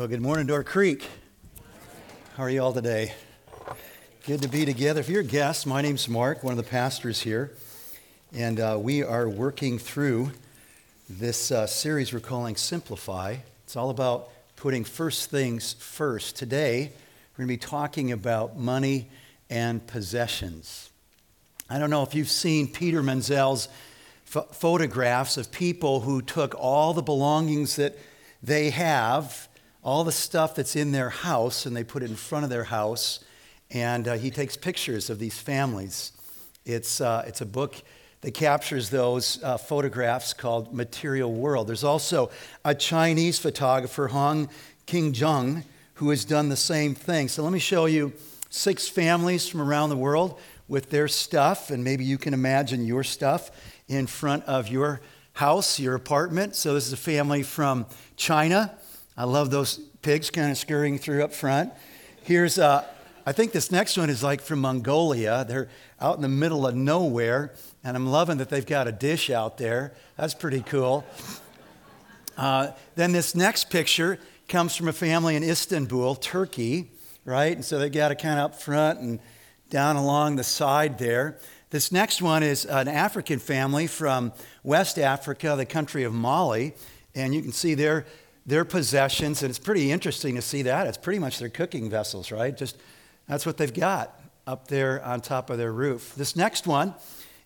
Well, good morning, Door Creek. How are you all today? Good to be together. If you're a guest, my name's Mark, one of the pastors here, and uh, we are working through this uh, series we're calling Simplify. It's all about putting first things first. Today, we're going to be talking about money and possessions. I don't know if you've seen Peter Menzel's photographs of people who took all the belongings that they have, all the stuff that's in their house, and they put it in front of their house. And uh, he takes pictures of these families. It's, uh, it's a book that captures those uh, photographs called Material World. There's also a Chinese photographer, Hong King Jung, who has done the same thing. So let me show you six families from around the world with their stuff, and maybe you can imagine your stuff in front of your house, your apartment. So, this is a family from China. I love those pigs kind of scurrying through up front. Here's, uh, I think this next one is like from Mongolia. They're out in the middle of nowhere, and I'm loving that they've got a dish out there. That's pretty cool. Uh, then this next picture comes from a family in Istanbul, Turkey, right? And so they got it kind of up front and down along the side there. This next one is an African family from West Africa, the country of Mali. And you can see their, their possessions, and it's pretty interesting to see that. It's pretty much their cooking vessels, right? Just that's what they've got up there on top of their roof. This next one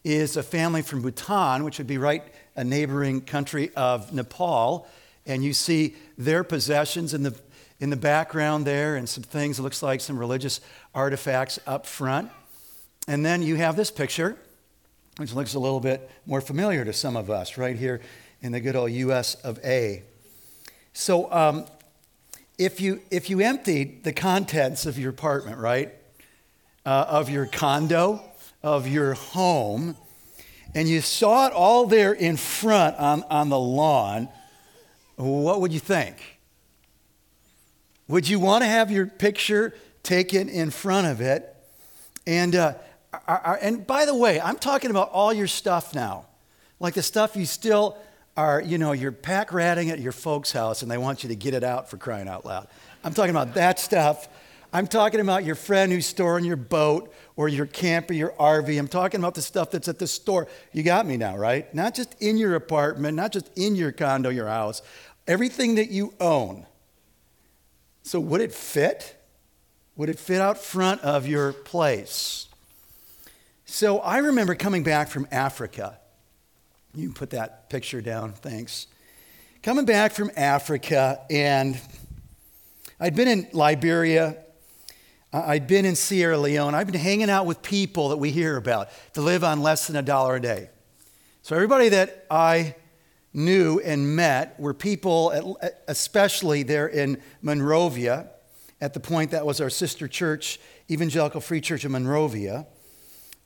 is a family from Bhutan, which would be right a neighboring country of Nepal. And you see their possessions in the, in the background there and some things, it looks like some religious artifacts up front. And then you have this picture, which looks a little bit more familiar to some of us right here in the good old US of A. So, um, if you, if you emptied the contents of your apartment, right, uh, of your condo, of your home, and you saw it all there in front on, on the lawn, what would you think? Would you want to have your picture taken in front of it? And uh, and by the way, I'm talking about all your stuff now. Like the stuff you still are, you know, you're pack ratting at your folks' house and they want you to get it out for crying out loud. I'm talking about that stuff. I'm talking about your friend who's storing your boat or your camper, or your RV. I'm talking about the stuff that's at the store. You got me now, right? Not just in your apartment, not just in your condo, your house. Everything that you own. So, would it fit? Would it fit out front of your place? So I remember coming back from Africa. You can put that picture down, thanks. Coming back from Africa, and I'd been in Liberia, I'd been in Sierra Leone, I've been hanging out with people that we hear about to live on less than a dollar a day. So everybody that I knew and met were people, especially there in Monrovia, at the point that was our sister church, Evangelical Free Church of Monrovia.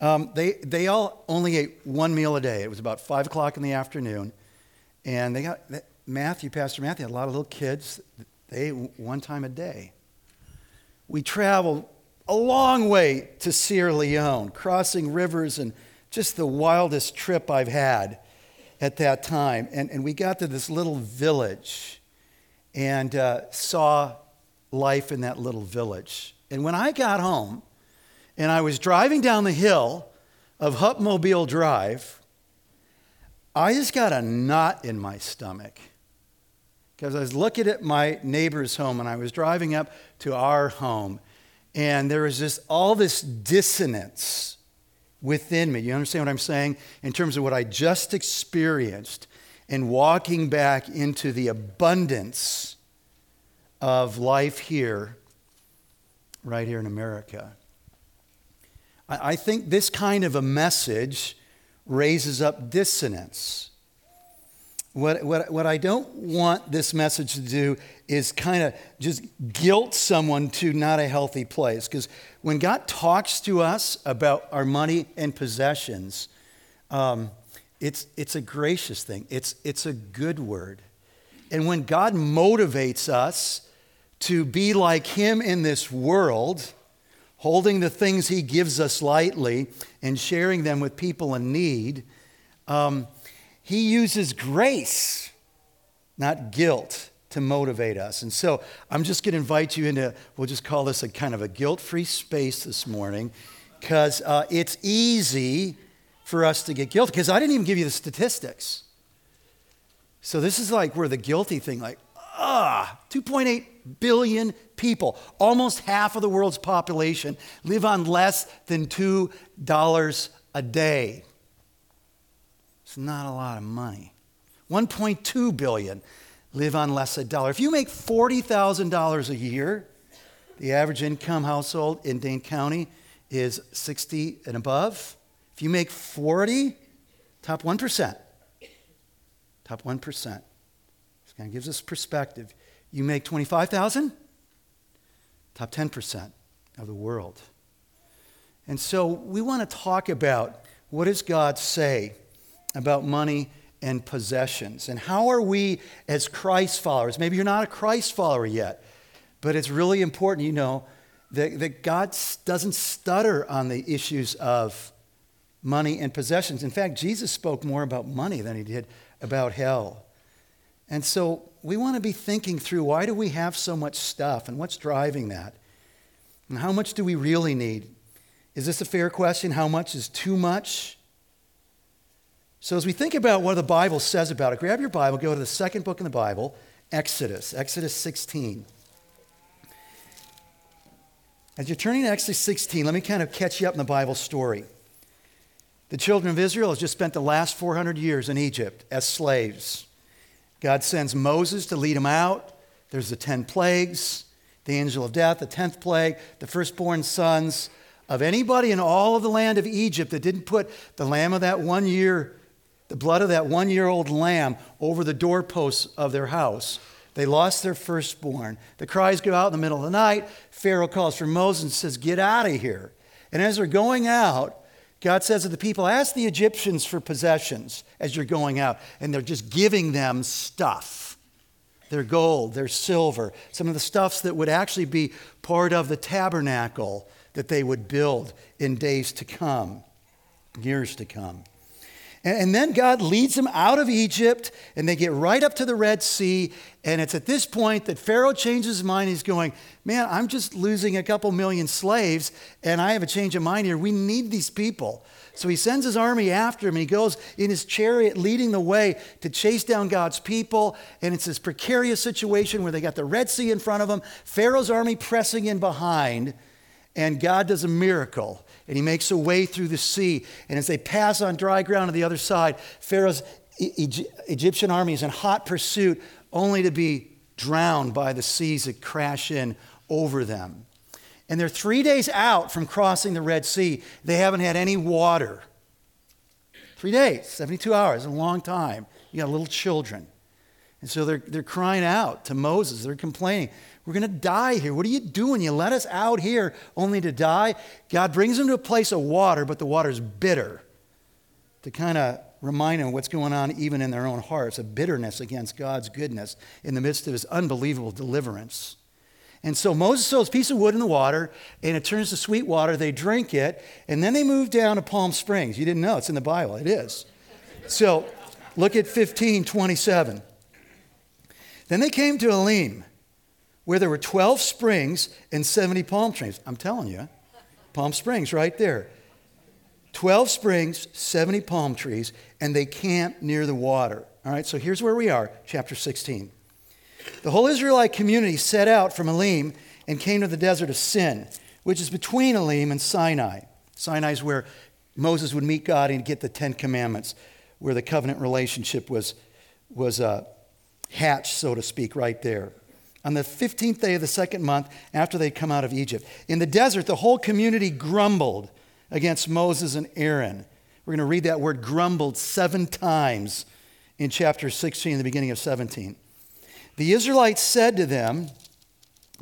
Um, they, they all only ate one meal a day. It was about 5 o'clock in the afternoon. And they got, Matthew, Pastor Matthew, had a lot of little kids. They ate one time a day. We traveled a long way to Sierra Leone, crossing rivers and just the wildest trip I've had at that time. And, and we got to this little village and uh, saw life in that little village. And when I got home, and I was driving down the hill of Hupmobile Drive, I just got a knot in my stomach because I was looking at my neighbor's home and I was driving up to our home, and there was just all this dissonance within me. You understand what I'm saying? In terms of what I just experienced and walking back into the abundance of life here, right here in America. I think this kind of a message raises up dissonance. What, what, what I don't want this message to do is kind of just guilt someone to not a healthy place. Because when God talks to us about our money and possessions, um, it's, it's a gracious thing, it's, it's a good word. And when God motivates us to be like Him in this world, holding the things He gives us lightly and sharing them with people in need, um, He uses grace, not guilt, to motivate us. And so I'm just going to invite you into, we'll just call this a kind of a guilt free space this morning because uh, it's easy for us to get guilty. Because I didn't even give you the statistics. So this is like where the guilty thing, like, ah, 2.8 billion people, almost half of the world's population, live on less than $2 a day. It's not a lot of money. 1.2 billion live on less than a dollar. If you make $40,000 a year, the average income household in Dane County is 60 and above. If you make 40, top 1%. Top 1%. Kind of gives us perspective. You make 25,000, top 10% of the world. And so we want to talk about what does God say about money and possessions and how are we as Christ followers? Maybe you're not a Christ follower yet, but it's really important you know that, that God doesn't stutter on the issues of money and possessions. In fact, Jesus spoke more about money than he did about hell. And so we want to be thinking through why do we have so much stuff and what's driving that? And how much do we really need? Is this a fair question? How much is too much? So, as we think about what the Bible says about it, grab your Bible, go to the second book in the Bible, Exodus, Exodus 16. As you're turning to Exodus 16, let me kind of catch you up in the Bible story. The children of Israel have just spent the last 400 years in Egypt as slaves. God sends Moses to lead them out. There's the 10 plagues, the angel of death, the 10th plague, the firstborn sons of anybody in all of the land of Egypt that didn't put the lamb of that one year, the blood of that one year old lamb over the doorposts of their house. They lost their firstborn. The cries go out in the middle of the night. Pharaoh calls for Moses and says, Get out of here. And as they're going out, God says to the people, Ask the Egyptians for possessions as you're going out. And they're just giving them stuff their gold, their silver, some of the stuffs that would actually be part of the tabernacle that they would build in days to come, years to come. And, then God leads them out of Egypt, and they get right up to the Red Sea. And it's at this point that Pharaoh changes his mind. He's going, Man, I'm just losing a couple million slaves, and I have a change of mind here. We need these people. So he sends his army after him, and he goes in his chariot leading the way to chase down God's people. And it's this precarious situation where they got the Red Sea in front of them, Pharaoh's army pressing in behind, and God does a miracle and he makes a way through the sea. And as they pass on dry ground to the other side, Pharaoh's Egyptian army is in hot pursuit, only to be drowned by the seas that crash in over them. And they're three days out from crossing the Red Sea. They haven't had any water. Three days, 72 hours, a long time. You got little children. And so they're, they're crying out to Moses. They're complaining. We're going to die here. What are you doing? You let us out here only to die? God brings them to a place of water, but the water's bitter to kind of remind them what's going on even in their own hearts a bitterness against God's goodness in the midst of his unbelievable deliverance. And so Moses throws a piece of wood in the water, and it turns to sweet water. They drink it, and then they move down to Palm Springs. You didn't know, it's in the Bible. It is. So look at 1527. Then they came to Elim where there were 12 springs and 70 palm trees. I'm telling you, Palm Springs right there. 12 springs, 70 palm trees, and they camped near the water. All right, so here's where we are, chapter 16. The whole Israelite community set out from Elim and came to the desert of Sin, which is between Elim and Sinai. Sinai is where Moses would meet God and get the Ten Commandments, where the covenant relationship was, was uh, hatched, so to speak, right there on the 15th day of the second month after they'd come out of Egypt. In the desert, the whole community grumbled against Moses and Aaron. We're going to read that word grumbled seven times in chapter 16, the beginning of 17. The Israelites said to them,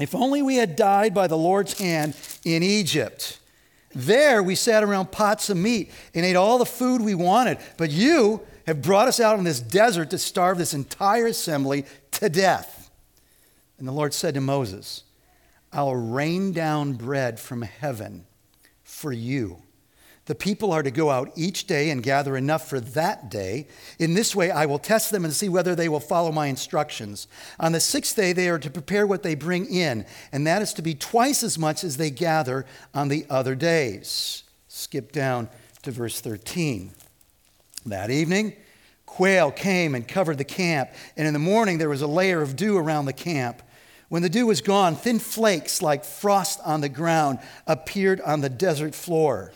If only we had died by the Lord's hand in Egypt. There we sat around pots of meat and ate all the food we wanted. But you have brought us out in this desert to starve this entire assembly to death. And the Lord said to Moses, I'll rain down bread from heaven for you, The people are to go out each day and gather enough for that day. In this way, I will test them and see whether they will follow my instructions. On the sixth day, they are to prepare what they bring in, and that is to be twice as much as they gather on the other days. Skip down to verse 13. That evening, quail came and covered the camp, and in the morning there was a layer of dew around the camp. When the dew was gone, thin flakes like frost on the ground appeared on the desert floor.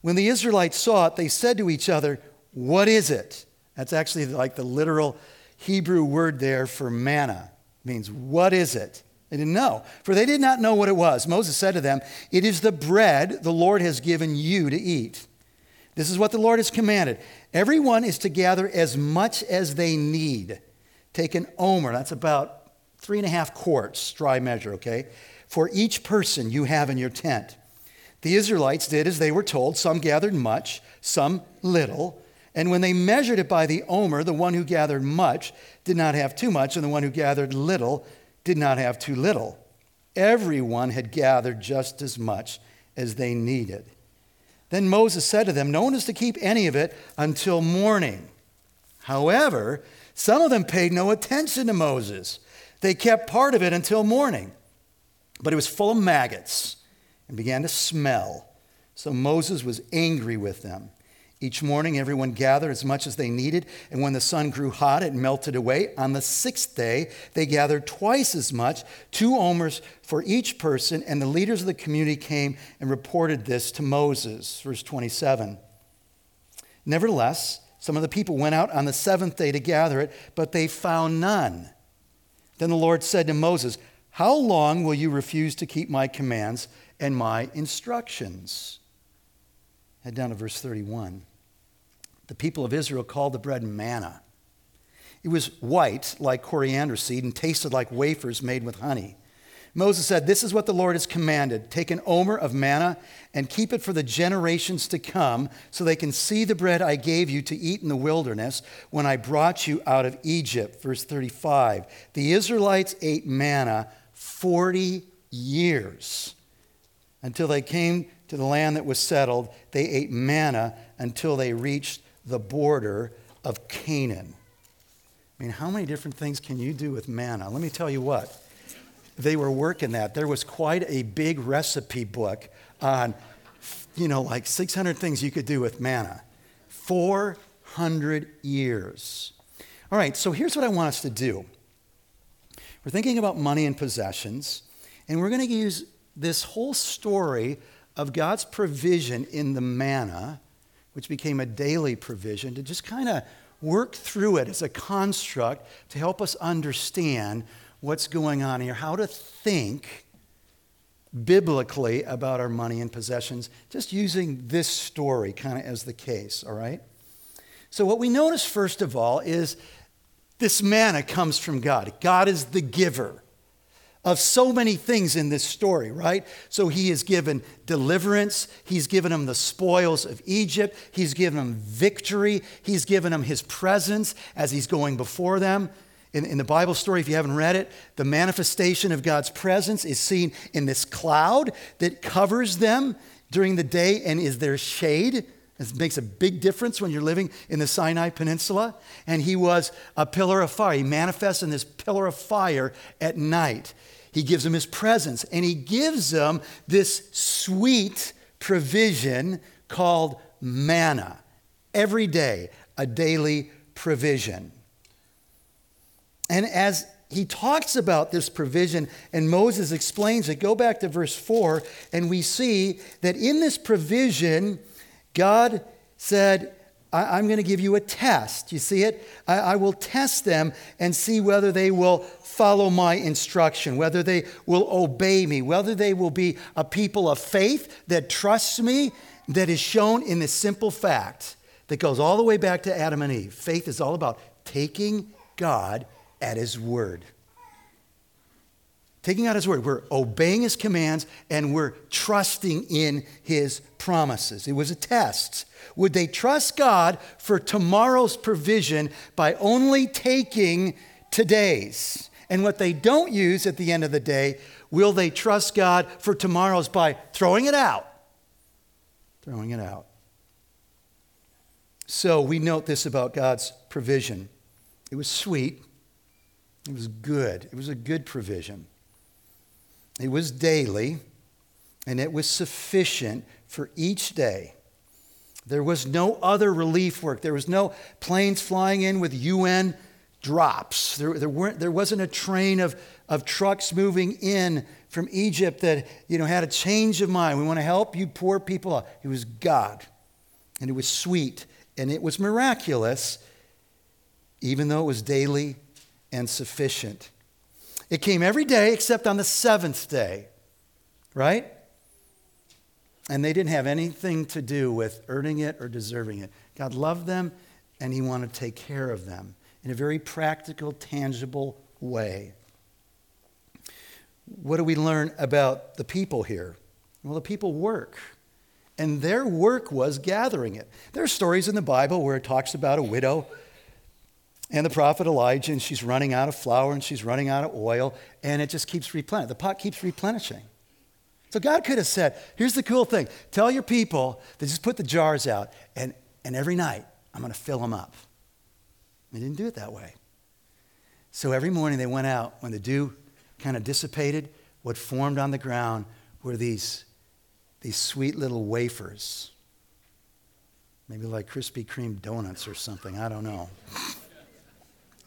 When the Israelites saw it, they said to each other, What is it? That's actually like the literal Hebrew word there for manna. It means, What is it? They didn't know, for they did not know what it was. Moses said to them, It is the bread the Lord has given you to eat. This is what the Lord has commanded. Everyone is to gather as much as they need. Take an omer, that's about three and a half quarts, dry measure, okay, for each person you have in your tent. The Israelites did as they were told. Some gathered much, some little. And when they measured it by the omer, the one who gathered much did not have too much, and the one who gathered little did not have too little. Everyone had gathered just as much as they needed. Then Moses said to them, No one is to keep any of it until morning. However, some of them paid no attention to Moses. They kept part of it until morning, but it was full of maggots and began to smell. So Moses was angry with them. Each morning, everyone gathered as much as they needed, and when the sun grew hot, it melted away. On the sixth day, they gathered twice as much, two omers for each person, and the leaders of the community came and reported this to Moses. Verse 27. Nevertheless, some of the people went out on the seventh day to gather it, but they found none. Then the Lord said to Moses, How long will you refuse to keep my commands? and my instructions. Head down to verse 31. The people of Israel called the bread manna. It was white like coriander seed and tasted like wafers made with honey. Moses said, This is what the Lord has commanded. Take an omer of manna and keep it for the generations to come, so they can see the bread I gave you to eat in the wilderness when I brought you out of Egypt. Verse 35. The Israelites ate manna 40 years until they came to the land that was settled. They ate manna until they reached the border of Canaan. I mean, how many different things can you do with manna? Let me tell you what. They were working that. There was quite a big recipe book on, you know, like 600 things you could do with manna. 400 years. All right, so here's what I want us to do. We're thinking about money and possessions, and we're going to use this whole story of God's provision in the manna, which became a daily provision, to just kind of work through it as a construct to help us understand what's going on here, how to think biblically about our money and possessions, just using this story kind of as the case, all right? So, what we notice first of all is this manna comes from God. God is the giver of so many things in this story, right? So he has given deliverance, he's given them the spoils of Egypt, he's given them victory, he's given them his presence as he's going before them. In, in, the Bible story, if you haven't read it, the manifestation of God's presence is seen in this cloud that covers them during the day and is their shade. It makes a big difference when you're living in the Sinai Peninsula. And he was a pillar of fire. He manifests in this pillar of fire at night. He gives them his presence, and he gives them this sweet provision called manna. Every day, a daily provision. And as he talks about this provision, and Moses explains it, go back to verse 4, and we see that in this provision, God said, I, am going to give you a test. You see it? I, I will test them and see whether they will follow my instruction, whether they will obey me, whether they will be a people of faith that trusts me, that is shown in the simple fact that goes all the way back to Adam and Eve. Faith is all about taking God at His word. Taking out His word. We're obeying His commands and we're trusting in His promises. It was a test. Would they trust God for tomorrow's provision by only taking today's? And what they don't use at the end of the day, will they trust God for tomorrow's by throwing it out? throwing it out. So we note this about God's provision. It was sweet, it was good, it was a good provision. It was daily, and it was sufficient for each day. There was no other relief work. There was no planes flying in with UN drops. There, there, weren't, there wasn't a train of, of trucks moving in from Egypt that you know, had a change of mind. We want to help you poor people. It was God. And it was sweet. And it was miraculous, even though it was daily and sufficient. It came every day except on the seventh day, right? And they didn't have anything to do with earning it or deserving it. God loved them and He wanted to take care of them in a very practical, tangible way. What do we learn about the people here? Well, the people work. And their work was gathering it. There are stories in the Bible where it talks about a widow and the prophet Elijah, and she's running out of flour and she's running out of oil, and it just keeps replenishing. The pot keeps replenishing. So God could have said, here's the cool thing tell your people to just put the jars out, and, and every night I'm going to fill them up. They didn't do it that way. So every morning they went out, when the dew kind of dissipated, what formed on the ground were these, these sweet little wafers. Maybe like Krispy Kreme donuts or something, I don't know.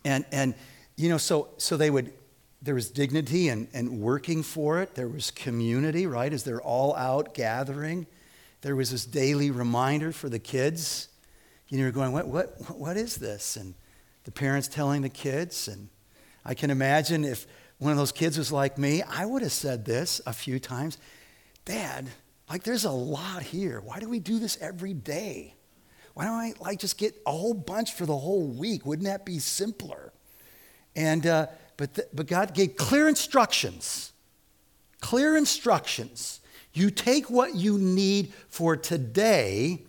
And, and you know, so, so they would, there was dignity and, and working for it. There was community, right, as they're all out gathering. There was this daily reminder for the kids. You know, you're going, what, what, what is this? And the parents telling the kids. And I can imagine if one of those kids was like me, I would have said this a few times Dad, like there's a lot here. Why do we do this every day? Why don't I like just get a whole bunch for the whole week? Wouldn't that be simpler? And uh, but but God gave clear instructions. Clear instructions. You take what you need for today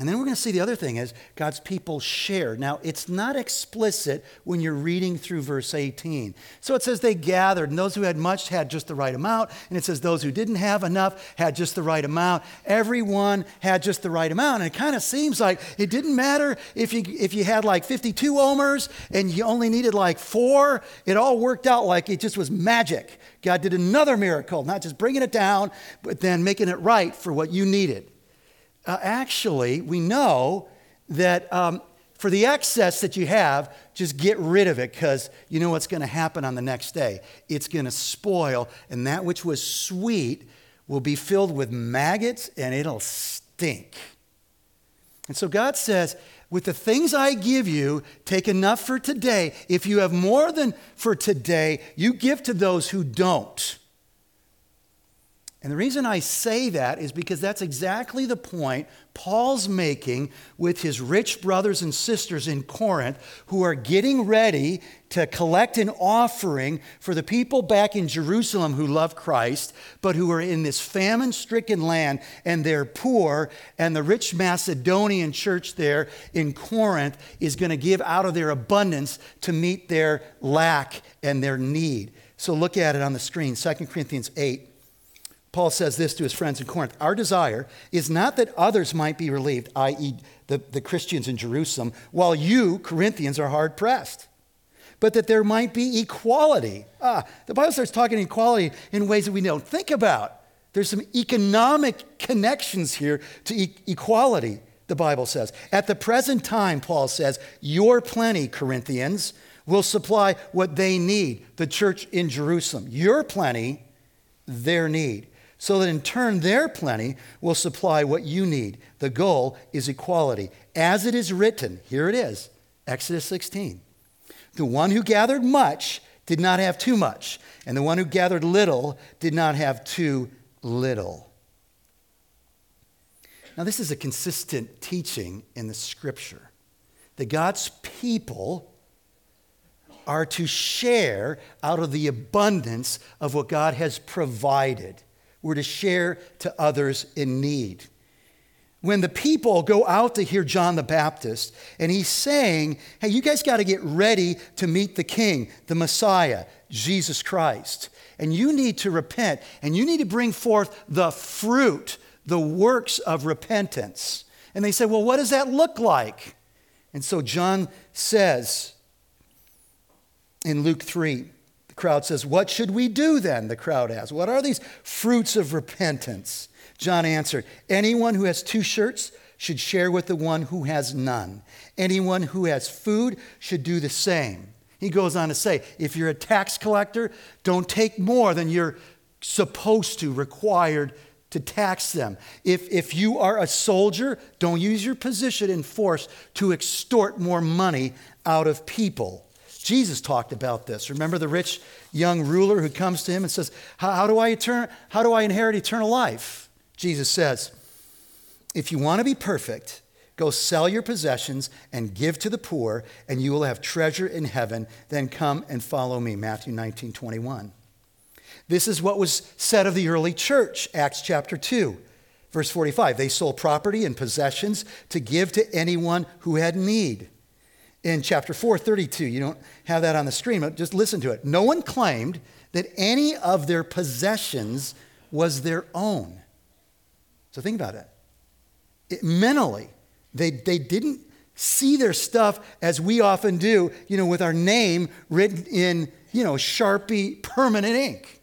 and then we're going to see the other thing is God's people shared. Now, it's not explicit when you're reading through verse 18. So it says they gathered, and those who had much had just the right amount. And it says those who didn't have enough had just the right amount. Everyone had just the right amount. And it kind of seems like it didn't matter if you, if you had like 52 omers and you only needed like four. It all worked out like it just was magic. God did another miracle, not just bringing it down, but then making it right for what you needed uh, actually, we know that um, for the excess that you have, just get rid of it because you know what's going to happen on the next day. It's going to spoil, and that which was sweet will be filled with maggots and it'll stink. And so God says, with the things I give you, take enough for today. If you have more than for today, you give to those who don't. And the reason I say that is because that's exactly the point Paul's making with his rich brothers and sisters in Corinth who are getting ready to collect an offering for the people back in Jerusalem who love Christ, but who are in this famine stricken land and they're poor. And the rich Macedonian church there in Corinth is going to give out of their abundance to meet their lack and their need. So look at it on the screen 2 Corinthians 8 Paul says this to his friends in Corinth Our desire is not that others might be relieved, i.e., the, the Christians in Jerusalem, while you, Corinthians, are hard pressed, but that there might be equality. Ah, the Bible starts talking equality in ways that we don't think about. There's some economic connections here to e- equality, the Bible says. At the present time, Paul says, your plenty, Corinthians, will supply what they need, the church in Jerusalem. Your plenty, their need so that in turn their plenty will supply what you need. The goal is equality. As it is written, here it is Exodus 16. The one who gathered much did not have too much, and the one who gathered little did not have too little. Now, this is a consistent teaching in the scripture that God's people are to share out of the abundance of what God has provided. We're to share to others in need. When the people go out to hear John the Baptist, and he's saying, Hey, you guys got to get ready to meet the King, the Messiah, Jesus Christ. And you need to repent, and you need to bring forth the fruit, the works of repentance. And they say, Well, what does that look like? And so John says in Luke 3, the crowd says, What should we do then? The crowd asks, What are these fruits of repentance? John answered, Anyone who has two shirts should share with the one who has none. Anyone who has food should do the same. He goes on to say, If you're a tax collector, don't take more than you're supposed to, required to tax them. If, if you are a soldier, don't use your position and force to extort more money out of people. Jesus talked about this. Remember the rich young ruler who comes to him and says, How, how do, I etern- how do I inherit eternal life? Jesus says, If you want to be perfect, go sell your possessions and give to the poor, and you will have treasure in heaven. Then come and follow me. Matthew 19, 21. This is what was said of the early church, Acts chapter 2, verse 45. They sold property and possessions to give to anyone who had need. In chapter 432. you don't have that on the screen, but just listen to it. No one claimed that any of their possessions was their own. So think about it. it mentally, they, they didn't see their stuff as we often do, you know, with our name written in, you know, Sharpie permanent ink.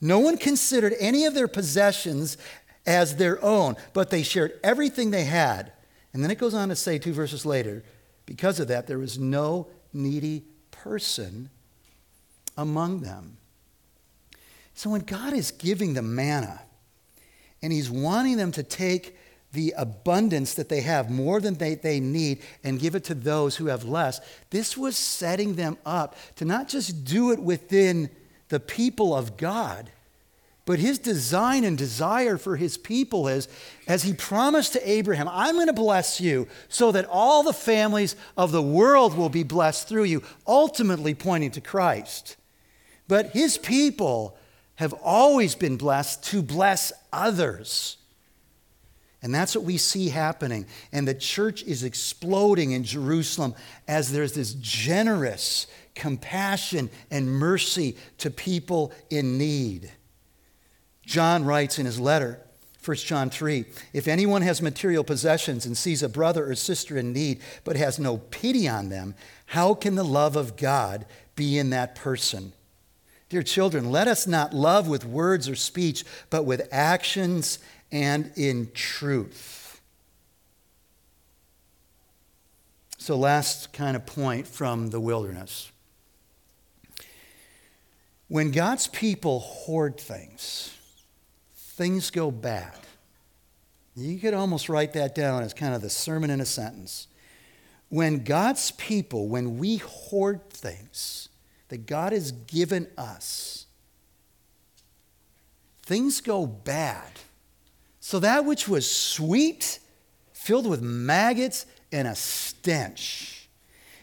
No one considered any of their possessions as their own, but they shared everything they had. And then it goes on to say, two verses later, because of that, there was no needy person among them. So when God is giving them manna, and He's wanting them to take the abundance that they have, more than they, they need, and give it to those who have less. This was setting them up to not just do it within the people of God, but his design and desire for his people is, as he promised to Abraham, I'm going to bless you so that all the families of the world will be blessed through you, ultimately pointing to Christ. But his people have always been blessed to bless others. And that's what we see happening. And the church is exploding in Jerusalem as there's this generous compassion and mercy to people in need. John writes in his letter, 1 John 3 If anyone has material possessions and sees a brother or sister in need, but has no pity on them, how can the love of God be in that person? Dear children, let us not love with words or speech, but with actions and in truth. So, last kind of point from the wilderness. When God's people hoard things, things go bad. You could almost write that down as kind of the sermon in a sentence. When God's people, when we hoard things, that God has given us, things go bad. So that which was sweet, filled with maggots and a stench.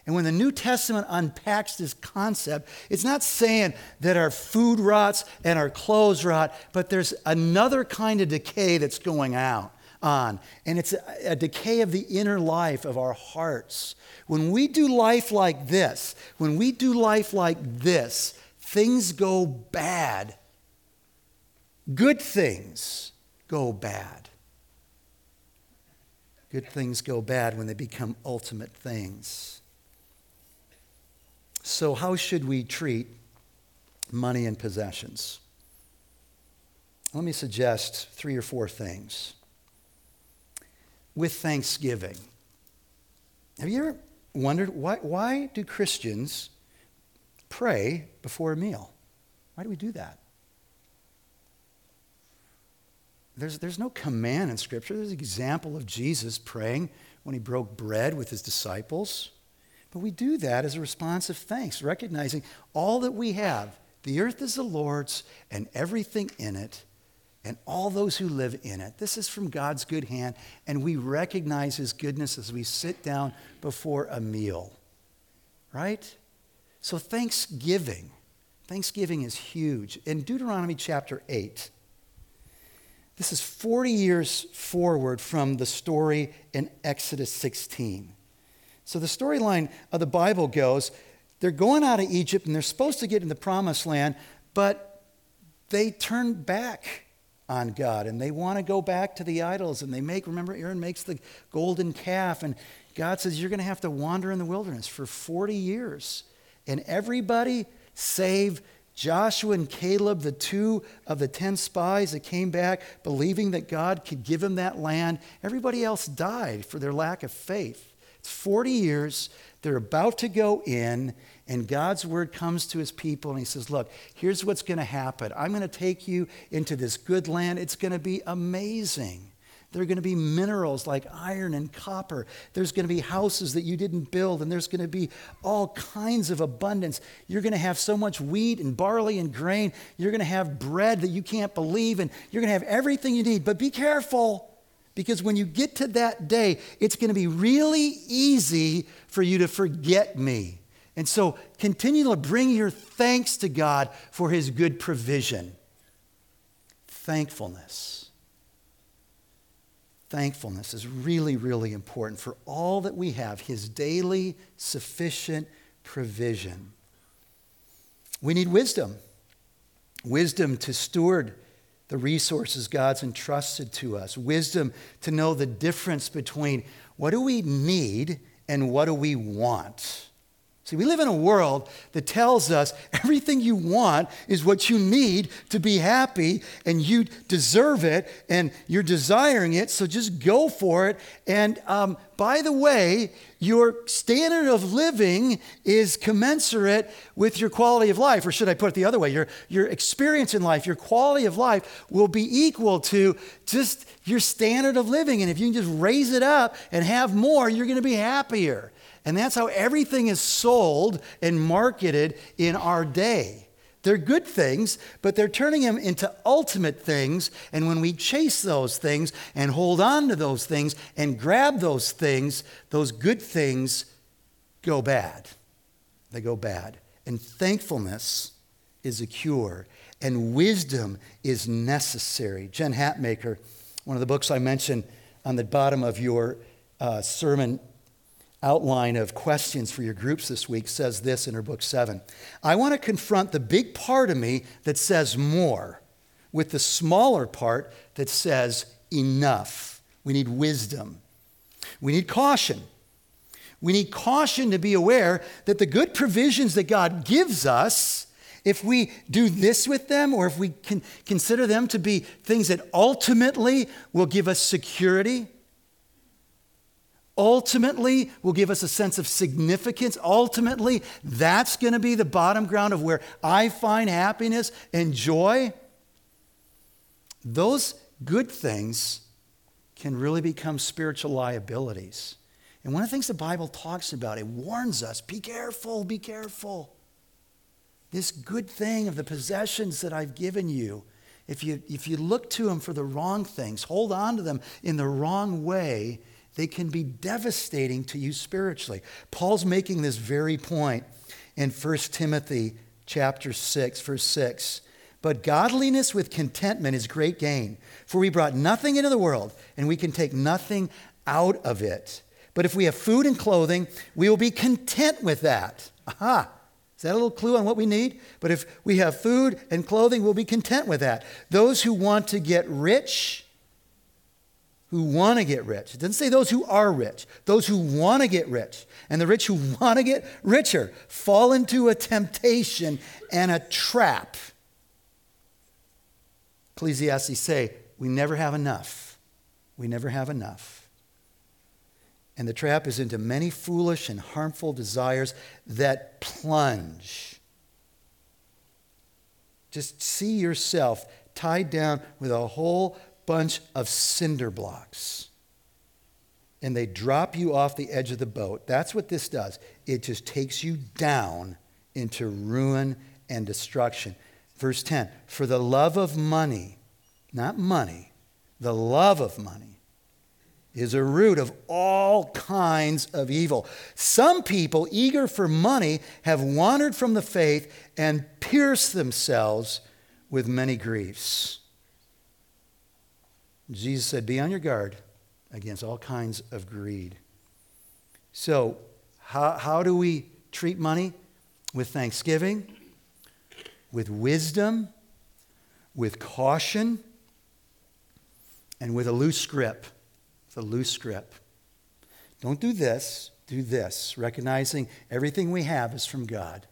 And when the New Testament unpacks this concept, it's not saying that our food rots and our clothes rot, but there's another kind of decay that's going out on. And it's a, a decay of the inner life of our hearts. When we do life like this, when we do life like this, things go bad. Good things go bad. Good things go bad when they become ultimate things. So, how should we treat money and possessions? Let me suggest three or four things with thanksgiving. Have you ever wondered why, why do Christians pray before a meal? Why do we do that? There's, there's no command in Scripture. There's an example of Jesus praying when he broke bread with his disciples. But we do that as a response of thanks, recognizing all that we have. The earth is the Lord's and everything in it, and all those who live in it. This is from God's good hand, and we recognize His goodness as we sit down before a meal. Right? So, thanksgiving. Thanksgiving is huge. In Deuteronomy chapter 8, this is 40 years forward from the story in Exodus 16. So, the storyline of the Bible goes they're going out of Egypt and they're supposed to get in the promised land, but they turn back on God and they want to go back to the idols and they make, remember, Aaron makes the golden calf and God says, You're going to have to wander in the wilderness for 40 years. And everybody, save Joshua and Caleb, the two of the 10 spies that came back believing that God could give them that land, everybody else died for their lack of faith. It's 40 years. They're about to go in, and God's word comes to his people, and he says, Look, here's what's going to happen. I'm going to take you into this good land. It's going to be amazing. There are going to be minerals like iron and copper. There's going to be houses that you didn't build, and there's going to be all kinds of abundance. You're going to have so much wheat and barley and grain. You're going to have bread that you can't believe, and you're going to have everything you need. But be careful, because when you get to that day, it's going to be really easy for you to forget me. And so continue to bring your thanks to God for his good provision. Thankfulness thankfulness is really, really important for all that we have, His daily, sufficient provision. We need wisdom wisdom to steward the resources God's entrusted to us, wisdom to know the difference between what do we need and what do we want. See, we live in a world that tells us everything you want is what you need to be happy, and you deserve it, and you're desiring it, so just go for it. And um, by the way, your standard of living is commensurate with your quality of life. Or should I put it the other way? Your, your experience in life, your quality of life will be equal to just your standard of living. And if you can just raise it up and have more, you're going to be happier. And that's how everything is sold and marketed in our day. They're good things, but they're turning them into ultimate things. And when we chase those things and hold on to those things and grab those things, those good things go bad. They go bad. And thankfulness is a cure, and wisdom is necessary. Jen Hatmaker, one of the books I mentioned on the bottom of your uh, sermon outline of questions for your groups this week says this in her book seven I want to confront the big part of me that says more with the smaller part that says enough. We need wisdom, we need caution. We need caution to be aware that the good provisions that God gives us, if we do this with them, or if we can consider them to be things that ultimately will give us security, ultimately will give us a sense of significance. Ultimately, that's going to be the bottom ground of where I find happiness and joy. Those good things can really become spiritual liabilities. And one of the things the Bible talks about, it warns us be careful, be careful. This good thing of the possessions that I've given you, if you, if you look to them for the wrong things, hold on to them in the wrong way, they can be devastating to you spiritually. Paul's making this very point in 1 Timothy chapter 6 verse 6. But godliness with contentment is great gain, for we brought nothing into the world and we can take nothing out of it. But if we have food and clothing, we will be content with that. Aha! Is that a little clue on what we need? But if we have food and clothing, we'll be content with that. Those who want to get rich who want to get rich. It doesn't say those who are rich, those who want to get rich. And the rich who want to get richer fall into a temptation and a trap. Ecclesiastes say, we never have enough. We never have enough. And the trap is into many foolish and harmful desires that plunge. Just see yourself tied down with a whole bunch of cinder blocks and they drop you off the edge of the boat. That's what this does. It just takes you down into ruin and destruction. Verse 10 For the love of money, not money, the love of money is a root of all kinds of evil. Some people, eager for money, have wandered from the faith and pierced themselves with many griefs. Jesus said, Be on your guard against all kinds of greed. So, how, how do we treat money? With thanksgiving, with wisdom, with caution. and with a loose grip. With a loose grip. Don't do this, do this, recognizing everything we have is from God.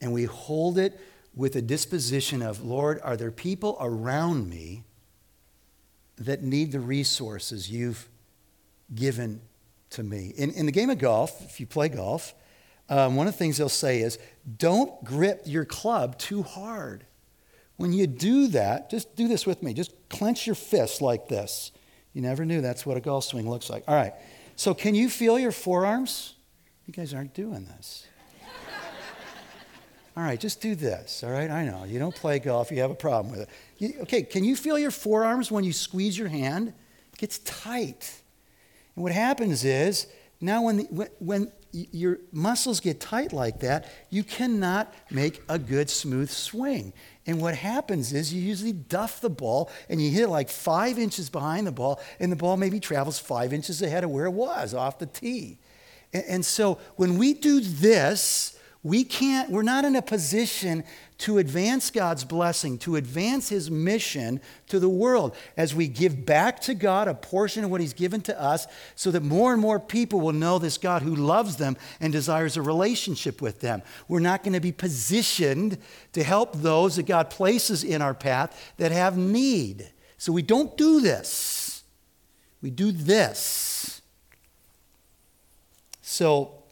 And we hold it with a disposition of, Lord, are there people around me that need the resources you've given to me? In, in the game of golf, if you play golf, um, one of the things they'll say is, don't grip your club too hard. When you do that, just do this with me. Just clench your fist like this. You never knew that's what a golf swing looks like. All right. So, can you feel your forearms? You guys aren't doing this. All right, just do this. All right, I know you don't play golf, you have a problem with it. You, okay, can you feel your forearms when you squeeze your hand? It gets tight. And what happens is now when, the, when, when your muscles get tight like that, you cannot make a good smooth swing. And what happens is you usually duff the ball and you hit it like five inches behind the ball, and the ball maybe travels five inches ahead of where it was off the tee. And, and so when we do this, we can't, we're not in a position to advance God's blessing, to advance His mission to the world as we give back to God a portion of what He's given to us so that more and more people will know this God who loves them and desires a relationship with them. We're not going to be positioned to help those that God places in our path that have need. So we don't do this, we do this. So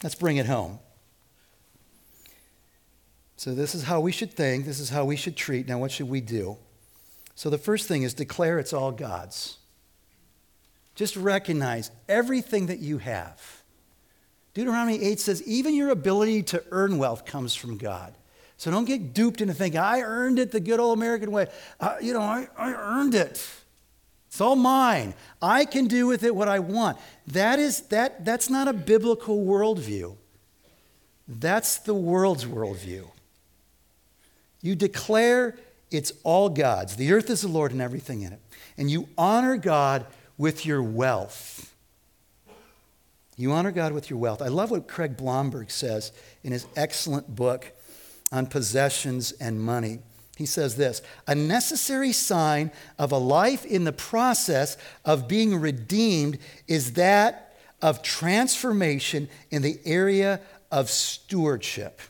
let's bring it home. So, this is how we should think. This is how we should treat. Now, what should we do? So, the first thing is declare it's all God's. Just recognize everything that you have. Deuteronomy 8 says, even your ability to earn wealth comes from God. So don't get duped into thinking, I earned it the good old American way. Uh, you know, I, I earned it. It's all mine. I can do with it what I want. That is, that, that's not a biblical worldview. That's the world's worldview. You declare it's all God's. The earth is the Lord and everything in it. And you honor God with your wealth. You honor God with your wealth. I love what Craig Blomberg says in his excellent book on possessions and money. He says this a necessary sign of a life in the process of being redeemed is that of transformation in the area of stewardship.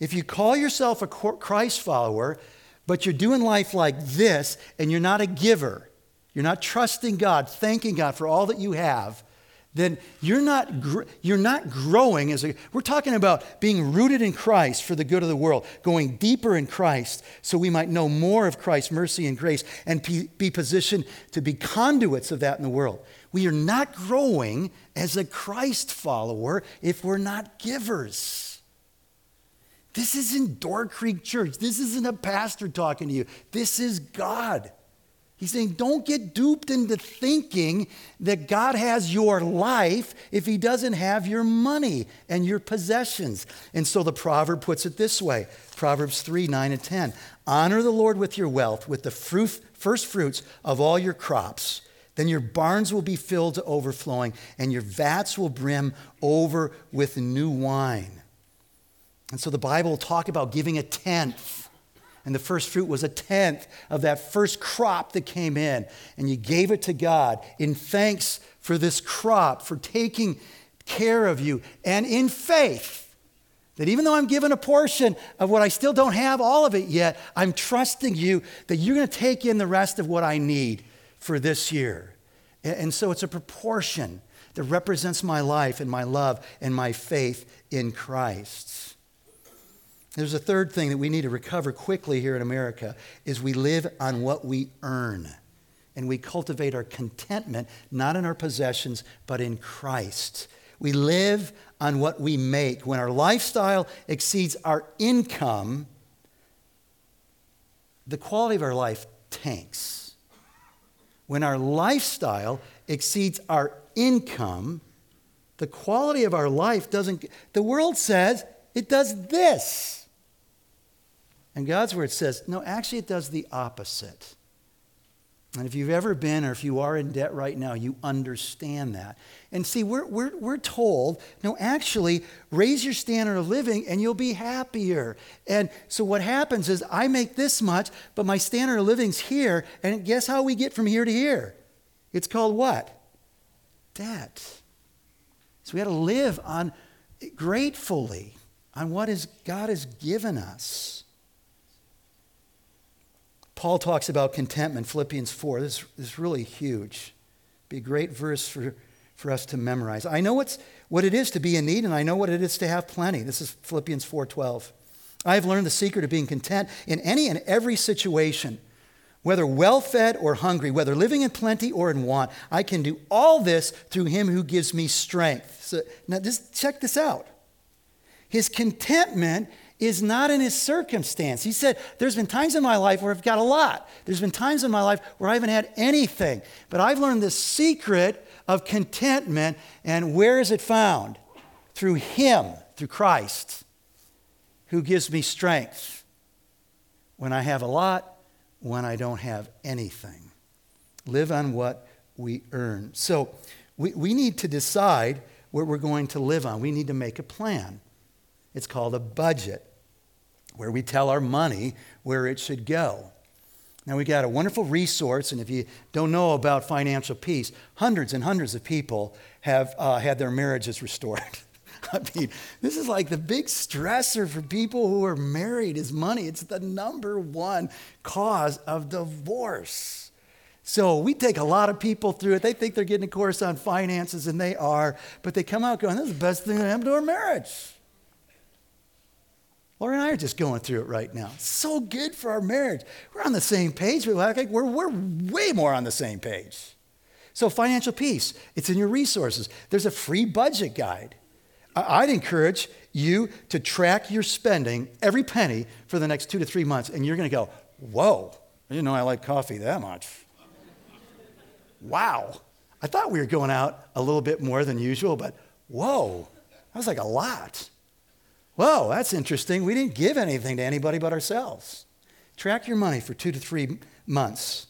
If you call yourself a Christ follower, but you're doing life like this and you're not a giver, you're not trusting God, thanking God for all that you have, then you're not, you're not growing as a. We're talking about being rooted in Christ for the good of the world, going deeper in Christ so we might know more of Christ's mercy and grace and be positioned to be conduits of that in the world. We are not growing as a Christ follower if we're not givers. This isn't Door Creek Church. This isn't a pastor talking to you. This is God. He's saying, don't get duped into thinking that God has your life if He doesn't have your money and your possessions. And so the proverb puts it this way Proverbs 3 9 and 10. Honor the Lord with your wealth, with the fruit, first fruits of all your crops. Then your barns will be filled to overflowing, and your vats will brim over with new wine. And so the Bible will talk about giving a tenth. And the first fruit was a tenth of that first crop that came in. And you gave it to God in thanks for this crop, for taking care of you, and in faith that even though I'm given a portion of what I still don't have all of it yet, I'm trusting you that you're going to take in the rest of what I need for this year. And so it's a proportion that represents my life and my love and my faith in Christ. There's a third thing that we need to recover quickly here in America is we live on what we earn. And we cultivate our contentment not in our possessions, but in Christ. We live on what we make. When our lifestyle exceeds our income, the quality of our life tanks. When our lifestyle exceeds our income, the quality of our life doesn't. The world says it does this. And God's word says, no, actually, it does the opposite. And if you've ever been or if you are in debt right now, you understand that. And see, we're, we're, we're told, no, actually, raise your standard of living and you'll be happier. And so what happens is I make this much, but my standard of living's here. And guess how we get from here to here? It's called what? Debt. So we got to live on gratefully on what is God has given us. Paul talks about contentment, Philippians 4. This, is really huge. Be a great verse for, for us to memorize. I know what's, what it is to be in need, and I know what it is to have plenty. This is Philippians 4.12. I have learned the secret of being content in any and every situation, whether well fed or hungry, whether living in plenty or in want. I can do all this through him who gives me strength. So now just check this out. His contentment is not in his circumstance. He said, There's been times in my life where I've got a lot. There's been times in my life where I haven't had anything. But I've learned the secret of contentment. And where is it found? Through him, through Christ, who gives me strength when I have a lot, when I don't have anything. Live on what we earn. So we, we need to decide what we're going to live on. We need to make a plan. It's called a budget where we tell our money where it should go. Now, we got a wonderful resource, and if you don't know about financial peace, hundreds and hundreds of people have uh, had their marriages restored. I mean, this is like the big stressor for people who are married is money. It's the number one cause of divorce. So we take a lot of people through it. They think they're getting a course on finances, and they are, but they come out going, This is the best thing that happened to our marriage. Laura and I are just going through it right now. It's So good for our marriage. We're on the same page. We're, we're way more on the same page. So, financial peace, it's in your resources. There's a free budget guide. I'd encourage you to track your spending, every penny, for the next two to three months, and you're going to go, Whoa, I didn't know I like coffee that much. wow. I thought we were going out a little bit more than usual, but whoa, that was like a lot. Whoa, that's interesting. We didn't give anything to anybody but ourselves. Track your money for two to three months.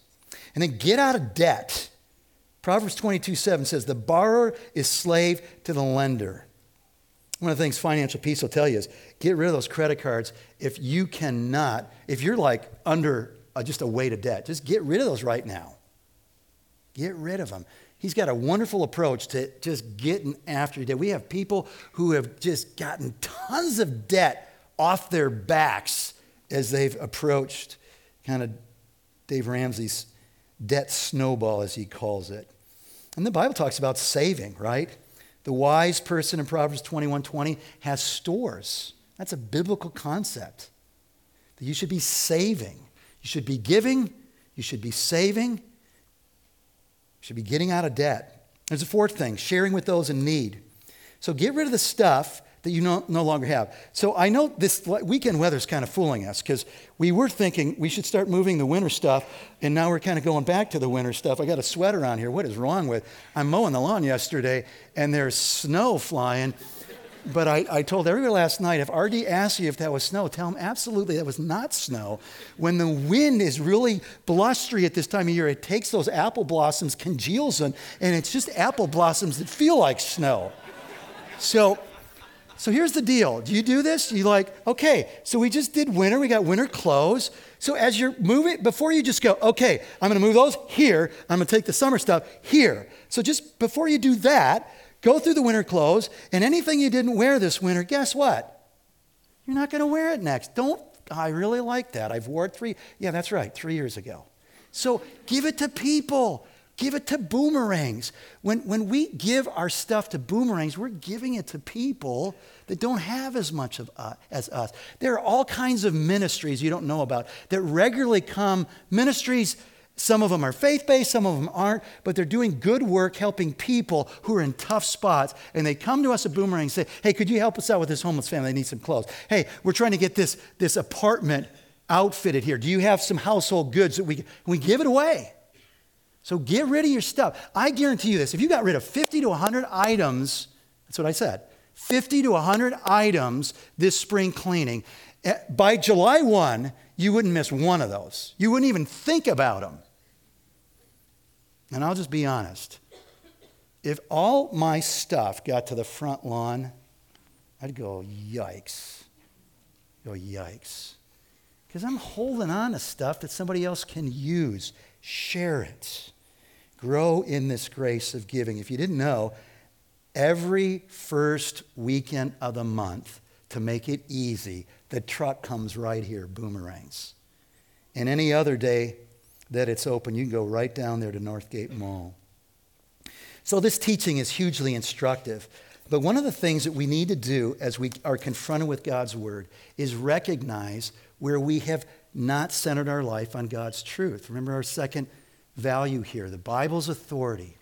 And then get out of debt. Proverbs 22 7 says, The borrower is slave to the lender. One of the things financial peace will tell you is get rid of those credit cards if you cannot, if you're like under uh, just a weight of debt, just get rid of those right now. Get rid of them. He's got a wonderful approach to just getting after debt. We have people who have just gotten tons of debt off their backs as they've approached kind of Dave Ramsey's debt snowball, as he calls it. And the Bible talks about saving, right? The wise person in Proverbs 21 20 has stores. That's a biblical concept. That you should be saving. You should be giving, you should be saving, should be getting out of debt. There's a fourth thing sharing with those in need. So get rid of the stuff that you no, no longer have. So I know this weekend weather is kind of fooling us because we were thinking we should start moving the winter stuff, and now we're kind of going back to the winter stuff. I got a sweater on here. What is wrong with? I'm mowing the lawn yesterday, and there's snow flying. But I, I told everybody last night if RD asks you if that was snow, tell him absolutely that was not snow. When the wind is really blustery at this time of year, it takes those apple blossoms, congeals them, and it's just apple blossoms that feel like snow. So, so here's the deal. Do you do this? You like, okay, so we just did winter, we got winter clothes. So as you're moving, before you just go, okay, I'm gonna move those here, I'm gonna take the summer stuff here. So just before you do that, Go through the winter clothes, and anything you didn't wear this winter, guess what? You're not going to wear it next. Don't, I really like that. I've wore it three, yeah, that's right, three years ago. So give it to people. Give it to boomerangs. When, when we give our stuff to boomerangs, we're giving it to people that don't have as much of, uh, as us. There are all kinds of ministries you don't know about that regularly come, ministries some of them are faith based, some of them aren't, but they're doing good work helping people who are in tough spots. And they come to us at Boomerang and say, Hey, could you help us out with this homeless family? They need some clothes. Hey, we're trying to get this, this apartment outfitted here. Do you have some household goods that we we give it away? So get rid of your stuff. I guarantee you this if you got rid of 50 to 100 items, that's what I said, 50 to 100 items this spring cleaning, eh, by July 1, you wouldn't miss one of those. You wouldn't even think about them. And I'll just be honest. If all my stuff got to the front lawn, I'd go, yikes. Go, yikes. Because I'm holding on to stuff that somebody else can use. Share it. Grow in this grace of giving. If you didn't know, every first weekend of the month, to make it easy, the truck comes right here, boomerangs. And any other day that it's open, you can go right down there to Northgate Mall. So, this teaching is hugely instructive. But one of the things that we need to do as we are confronted with God's word is recognize where we have not centered our life on God's truth. Remember our second value here the Bible's authority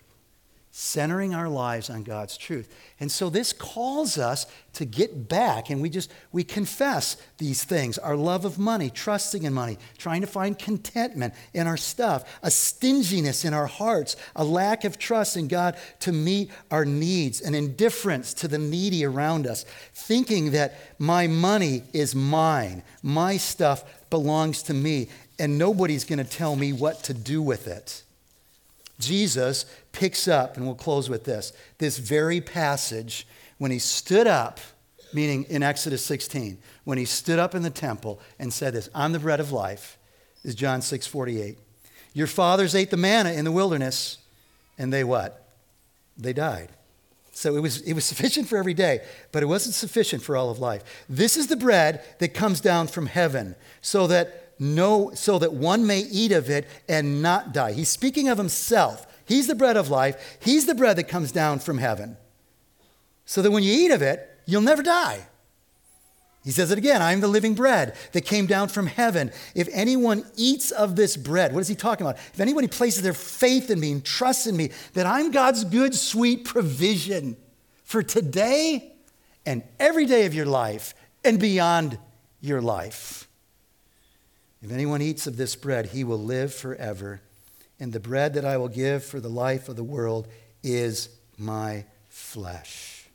centering our lives on God's truth. And so this calls us to get back and we just we confess these things, our love of money, trusting in money, trying to find contentment in our stuff, a stinginess in our hearts, a lack of trust in God to meet our needs, an indifference to the needy around us, thinking that my money is mine, my stuff belongs to me and nobody's going to tell me what to do with it. Jesus picks up, and we'll close with this this very passage when he stood up, meaning in Exodus 16, when he stood up in the temple and said this, I'm the bread of life, is John 6 48. Your fathers ate the manna in the wilderness, and they what? They died. So it was, it was sufficient for every day, but it wasn't sufficient for all of life. This is the bread that comes down from heaven, so that no, so that one may eat of it and not die. He's speaking of himself. He's the bread of life. He's the bread that comes down from heaven. So that when you eat of it, you'll never die. He says it again I am the living bread that came down from heaven. If anyone eats of this bread, what is he talking about? If anybody places their faith in me and trusts in me, that I'm God's good, sweet provision for today and every day of your life and beyond your life. If anyone eats of this bread, he will live forever. And the bread that I will give for the life of the world is my flesh.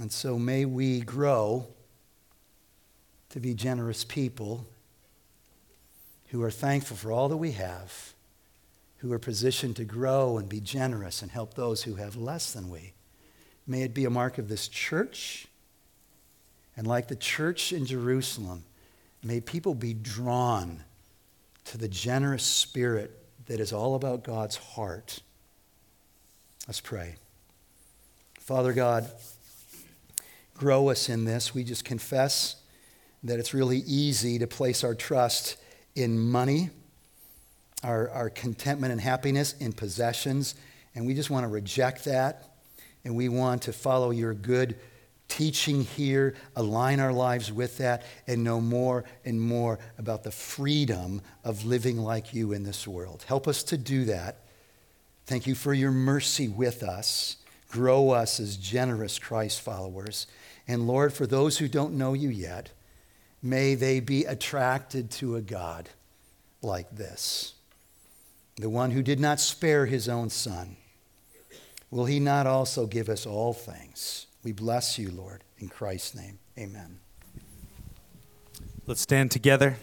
And so may we grow to be generous people who are thankful for all that we have, who are positioned to grow and be generous and help those who have less than we. May it be a mark of this church and like the church in Jerusalem, may people be drawn to the generous spirit that is all about God's heart. Let's pray. Father God, grow us in this. We just confess that it's really easy to place our trust in money, our, our contentment and happiness in possessions, and we just want to reject that. And we want to follow your good teaching here, align our lives with that, and know more and more about the freedom of living like you in this world. Help us to do that. Thank you for your mercy with us. Grow us as generous Christ followers. And Lord, for those who don't know you yet, may they be attracted to a God like this the one who did not spare his own son. Will he not also give us all things? We bless you, Lord. In Christ's name, amen. Let's stand together.